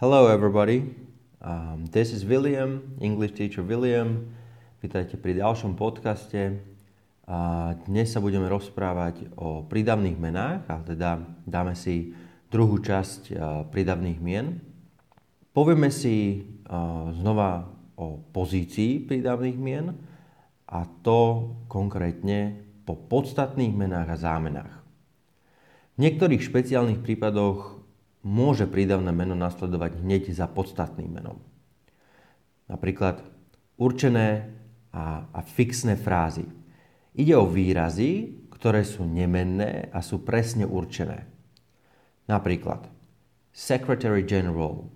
Hello, everybody. Um, this is William, English teacher William. Vítajte pri ďalšom podcaste. A dnes sa budeme rozprávať o prídavných menách, a teda dáme si druhú časť prídavných mien. Povieme si znova o pozícii prídavných mien a to konkrétne po podstatných menách a zámenách. V niektorých špeciálnych prípadoch môže prídavné meno nasledovať hneď za podstatným menom. Napríklad určené a, a fixné frázy. Ide o výrazy, ktoré sú nemenné a sú presne určené. Napríklad Secretary General,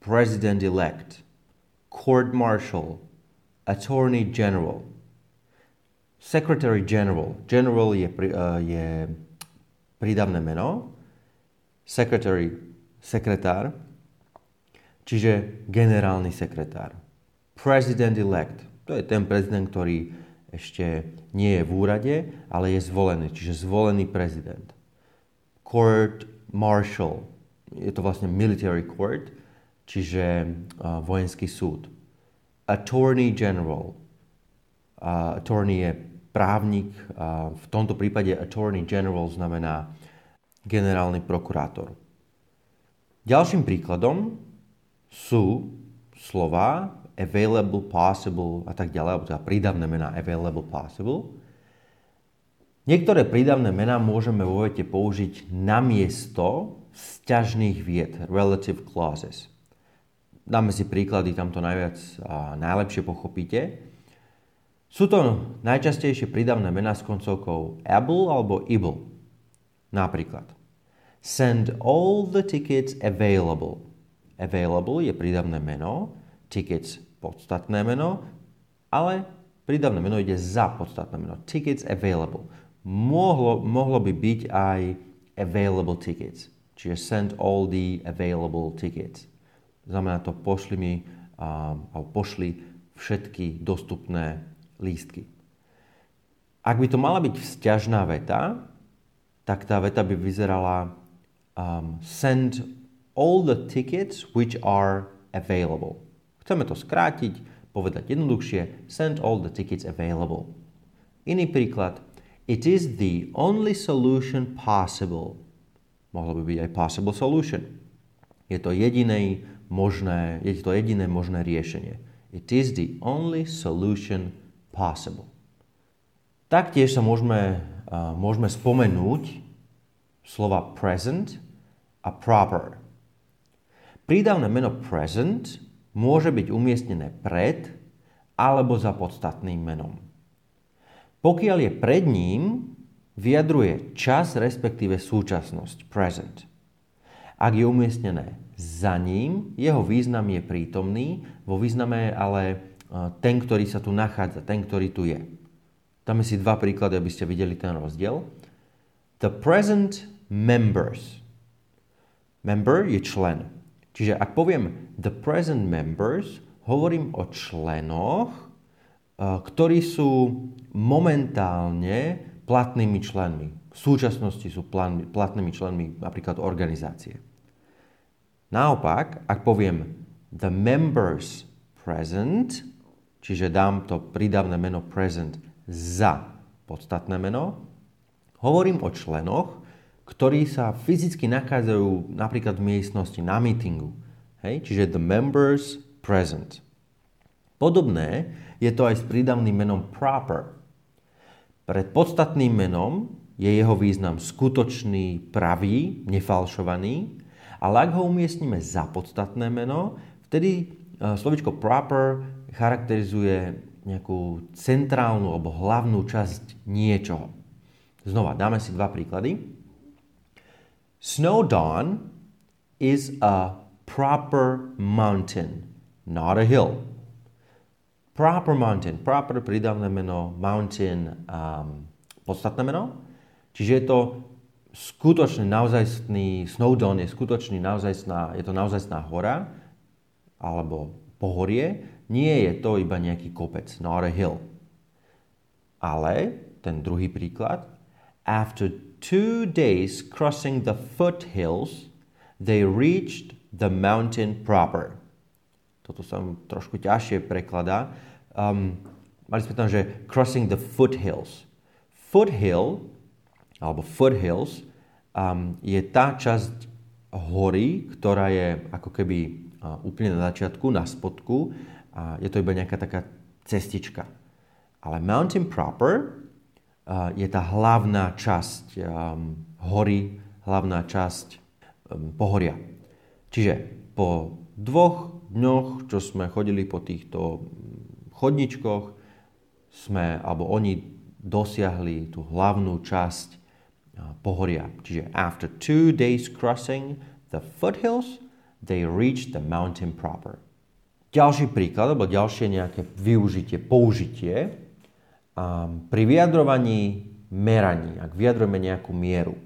President-elect, Court Martial, Attorney General. Secretary General. General je, je prídavné meno secretary, sekretár, čiže generálny sekretár. President-elect, to je ten prezident, ktorý ešte nie je v úrade, ale je zvolený, čiže zvolený prezident. Court martial, je to vlastne military court, čiže uh, vojenský súd. Attorney general, uh, attorney je právnik, uh, v tomto prípade attorney general znamená generálny prokurátor. Ďalším príkladom sú slova available, possible a tak ďalej, alebo teda prídavné mená available, possible. Niektoré prídavné mená môžeme vo vete použiť namiesto vzťažných vied, relative clauses. Dáme si príklady, tam to najviac a najlepšie pochopíte. Sú to najčastejšie prídavné mená s koncovkou able alebo able. Napríklad Send all the tickets available. Available je prídavné meno, tickets podstatné meno, ale prídavné meno ide za podstatné meno. Tickets available. Mohlo, mohlo by byť aj available tickets. Čiže send all the available tickets. Znamená to pošli mi, alebo pošli všetky dostupné lístky. Ak by to mala byť vzťažná veta, tak tá veta by vyzerala um, send all the tickets which are available. Chceme to skrátiť, povedať jednoduchšie, send all the tickets available. Iný príklad, it is the only solution possible. Mohlo by byť aj possible solution. Je to jediné možné, je to jediné možné riešenie. It is the only solution possible. Taktiež sa môžeme, môžeme spomenúť slova present a proper. Prídavné meno present môže byť umiestnené pred alebo za podstatným menom. Pokiaľ je pred ním, vyjadruje čas, respektíve súčasnosť, present. Ak je umiestnené za ním, jeho význam je prítomný, vo význame ale e, ten, ktorý sa tu nachádza, ten, ktorý tu je. Dáme si dva príklady, aby ste videli ten rozdiel. The present members. Member je člen. Čiže ak poviem the present members, hovorím o členoch, eh, ktorí sú momentálne platnými členmi. V súčasnosti sú platnými členmi napríklad organizácie. Naopak, ak poviem the members present, čiže dám to prídavné meno present za podstatné meno, hovorím o členoch, ktorí sa fyzicky nachádzajú napríklad v miestnosti na meetingu. Hej? Čiže the members present. Podobné je to aj s prídavným menom proper. Pred podstatným menom je jeho význam skutočný, pravý, nefalšovaný, ale ak ho umiestnime za podstatné meno, vtedy e, slovičko proper charakterizuje nejakú centrálnu alebo hlavnú časť niečoho. Znova, dáme si dva príklady. Snowdon is a proper mountain, not a hill. Proper mountain, proper prídavné meno, mountain, um, podstatné meno. Čiže je to skutočný, naozajstný, Snowdon je skutočný, naozajstná, je to naozajstná hora, alebo pohorie, nie je to iba nejaký kopec, not a hill. Ale, ten druhý príklad, after two days crossing the foothills, they reached the mountain proper. Toto sa trošku ťažšie prekladá. Um, mali sme tam, že crossing the foothills. Foothill, alebo foothills, um, je tá časť hory, ktorá je ako keby uh, úplne na začiatku, na spodku a je to iba nejaká taká cestička. Ale mountain proper uh, je tá hlavná časť um, hory, hlavná časť um, pohoria. Čiže po dvoch dňoch, čo sme chodili po týchto chodničkoch, sme, alebo oni dosiahli tú hlavnú časť pohoria. Čiže after two days crossing the foothills, they reached the mountain proper. Ďalší príklad, alebo ďalšie nejaké využitie, použitie, pri vyjadrovaní meraní, ak vyjadrujeme nejakú mieru.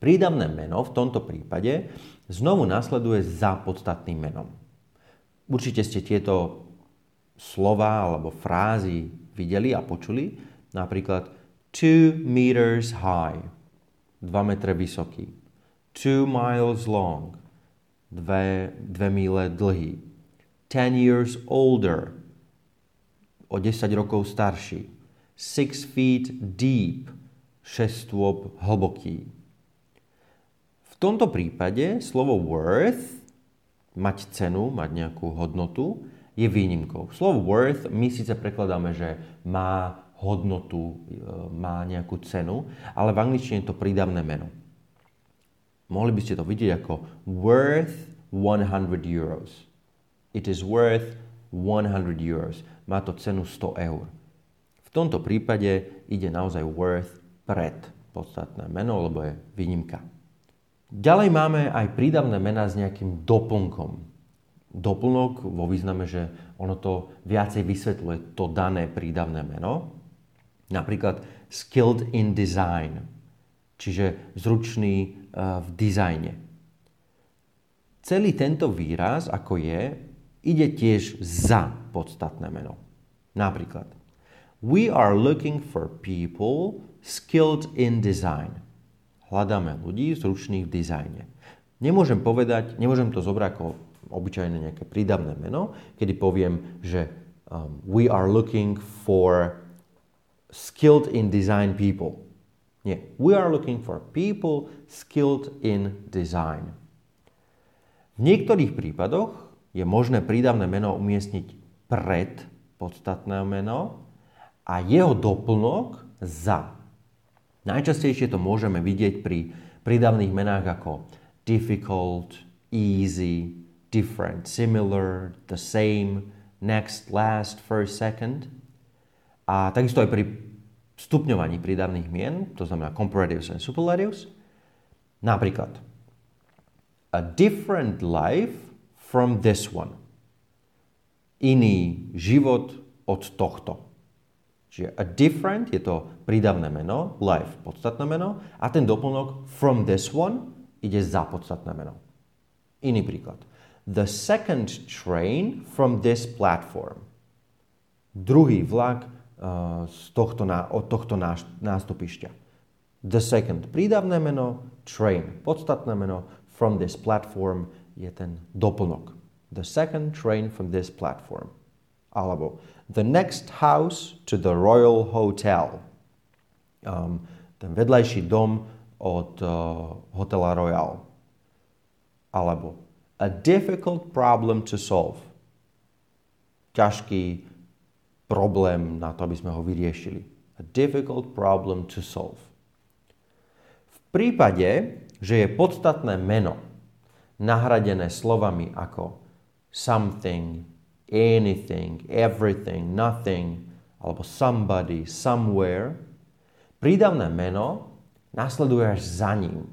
Prídavné meno v tomto prípade znovu nasleduje za podstatným menom. Určite ste tieto slova alebo frázy videli a počuli. Napríklad 2 meters high, 2 metre vysoký. 2 miles long, 2, 2 míle dlhý. 10 years older, o 10 rokov starší. 6 feet deep, 6 stôp hlboký. V tomto prípade slovo worth, mať cenu, mať nejakú hodnotu, je výnimkou. Slovo worth my síce prekladáme, že má hodnotu, e, má nejakú cenu, ale v angličtine je to prídavné meno. Mohli by ste to vidieť ako worth 100 euros. It is worth 100 euros. Má to cenu 100 eur. V tomto prípade ide naozaj worth pred podstatné meno, lebo je výnimka. Ďalej máme aj prídavné mená s nejakým doplnkom. Doplnok vo význame, že ono to viacej vysvetľuje to dané prídavné meno. Napríklad skilled in design, čiže zručný eh, v dizajne. Celý tento výraz, ako je, ide tiež za podstatné meno. Napríklad, we are looking for people skilled in design. Hľadáme ľudí zručných v dizajne. Nemôžem povedať, nemôžem to zobrať ako obyčajné nejaké prídavné meno, kedy poviem, že um, we are looking for skilled in design people. Nie. We are looking for people skilled in design. V niektorých prípadoch je možné prídavné meno umiestniť pred podstatné meno a jeho doplnok za. Najčastejšie to môžeme vidieť pri prídavných menách ako difficult, easy, different, similar, the same, next, last, first, second – a takisto aj pri stupňovaní prídavných mien, to znamená comparatives and superlatives, napríklad a different life from this one. Iný život od tohto. Čiže a different je to prídavné meno, life podstatné meno a ten doplnok from this one ide za podstatné meno. Iný príklad. The second train from this platform. Druhý vlak z tohto, od tohto nástupišťa. The second prídavné meno, train podstatné meno, from this platform je ten doplnok. The second train from this platform. Alebo the next house to the Royal Hotel. Um, ten vedľajší dom od uh, hotela Royal. Alebo a difficult problem to solve. Ťažký problém na to, aby sme ho vyriešili. A difficult problem to solve. V prípade, že je podstatné meno nahradené slovami ako something, anything, everything, nothing, alebo somebody, somewhere, prídavné meno nasleduje až za ním.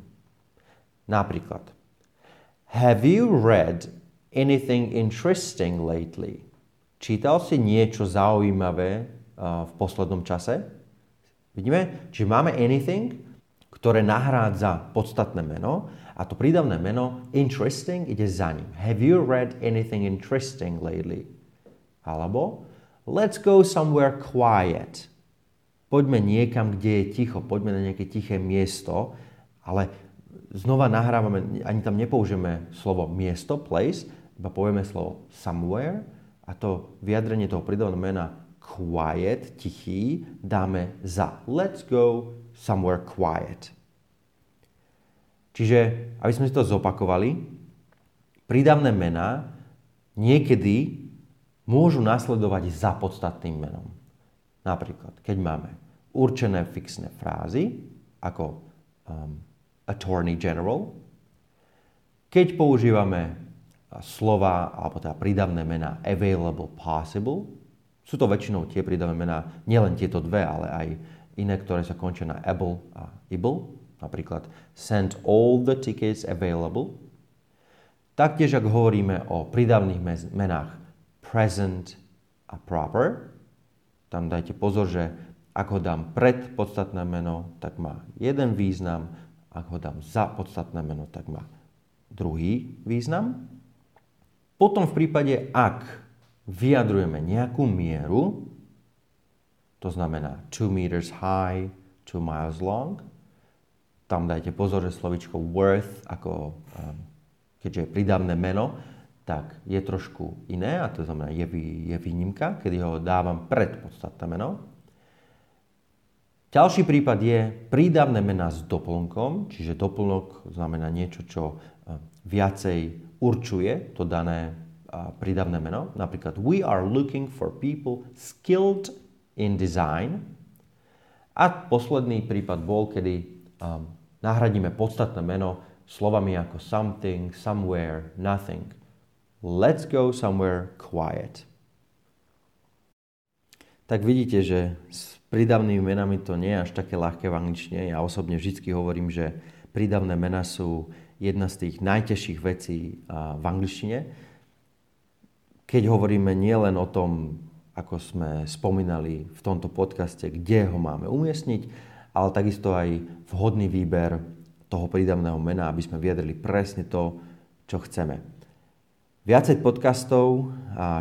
Napríklad, Have you read anything interesting lately? Čítal si niečo zaujímavé uh, v poslednom čase? Vidíme? Čiže máme anything, ktoré nahrádza podstatné meno a to prídavné meno interesting ide za ním. Have you read anything interesting lately? Alebo let's go somewhere quiet. Poďme niekam, kde je ticho, poďme na nejaké tiché miesto, ale znova nahrávame, ani tam nepoužijeme slovo miesto, place, iba povieme slovo somewhere a to vyjadrenie toho prídavného mena quiet, tichý, dáme za let's go somewhere quiet. Čiže, aby sme si to zopakovali, prídavné mená niekedy môžu nasledovať za podstatným menom. Napríklad, keď máme určené fixné frázy, ako um, attorney general, keď používame slova, alebo teda prídavné mená available, possible, sú to väčšinou tie prídavné mená, nielen tieto dve, ale aj iné, ktoré sa končia na able a able, napríklad send all the tickets available. Taktiež, ak hovoríme o prídavných menách present a proper, tam dajte pozor, že ak ho dám pred podstatné meno, tak má jeden význam, ak ho dám za podstatné meno, tak má druhý význam. Potom v prípade, ak vyjadrujeme nejakú mieru, to znamená 2 meters high, 2 miles long, tam dajte pozor, že slovičko worth, ako, um, keďže je pridávne meno, tak je trošku iné, a to znamená je, je výnimka, kedy ho dávam pred podstatné meno. Ďalší prípad je prídavné mená s doplnkom, čiže doplnok znamená niečo, čo um, viacej určuje to dané prídavné meno. Napríklad we are looking for people skilled in design. A posledný prípad bol, kedy um, nahradíme podstatné meno slovami ako something, somewhere, nothing. Let's go somewhere quiet. Tak vidíte, že s prídavnými menami to nie je až také ľahké v angličtine. Ja osobne vždy hovorím, že prídavné mena sú jedna z tých najtežších vecí v angličtine keď hovoríme nielen o tom, ako sme spomínali v tomto podcaste, kde ho máme umiestniť, ale takisto aj vhodný výber toho prídavného mena, aby sme vyjadrili presne to, čo chceme. Viacej podcastov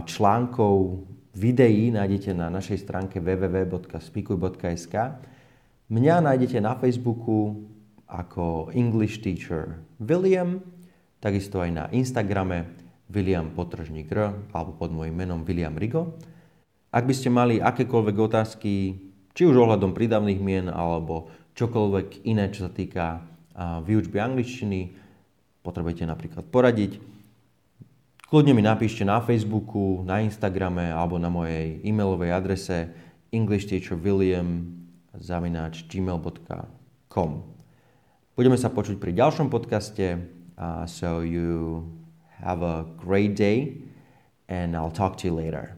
článkov, videí nájdete na našej stránke www.spikuj.sk. Mňa nájdete na Facebooku ako English Teacher William, takisto aj na Instagrame William Potržník R alebo pod môjim menom William Rigo. Ak by ste mali akékoľvek otázky, či už ohľadom prídavných mien alebo čokoľvek iné, čo sa týka výučby angličtiny, potrebujete napríklad poradiť, kľudne mi napíšte na Facebooku, na Instagrame alebo na mojej e-mailovej adrese englishteacherwilliam.gmail.com Budeme sa počuť pri ďalšom podcaste. Uh, so you Have a great day, and I'll talk to you later.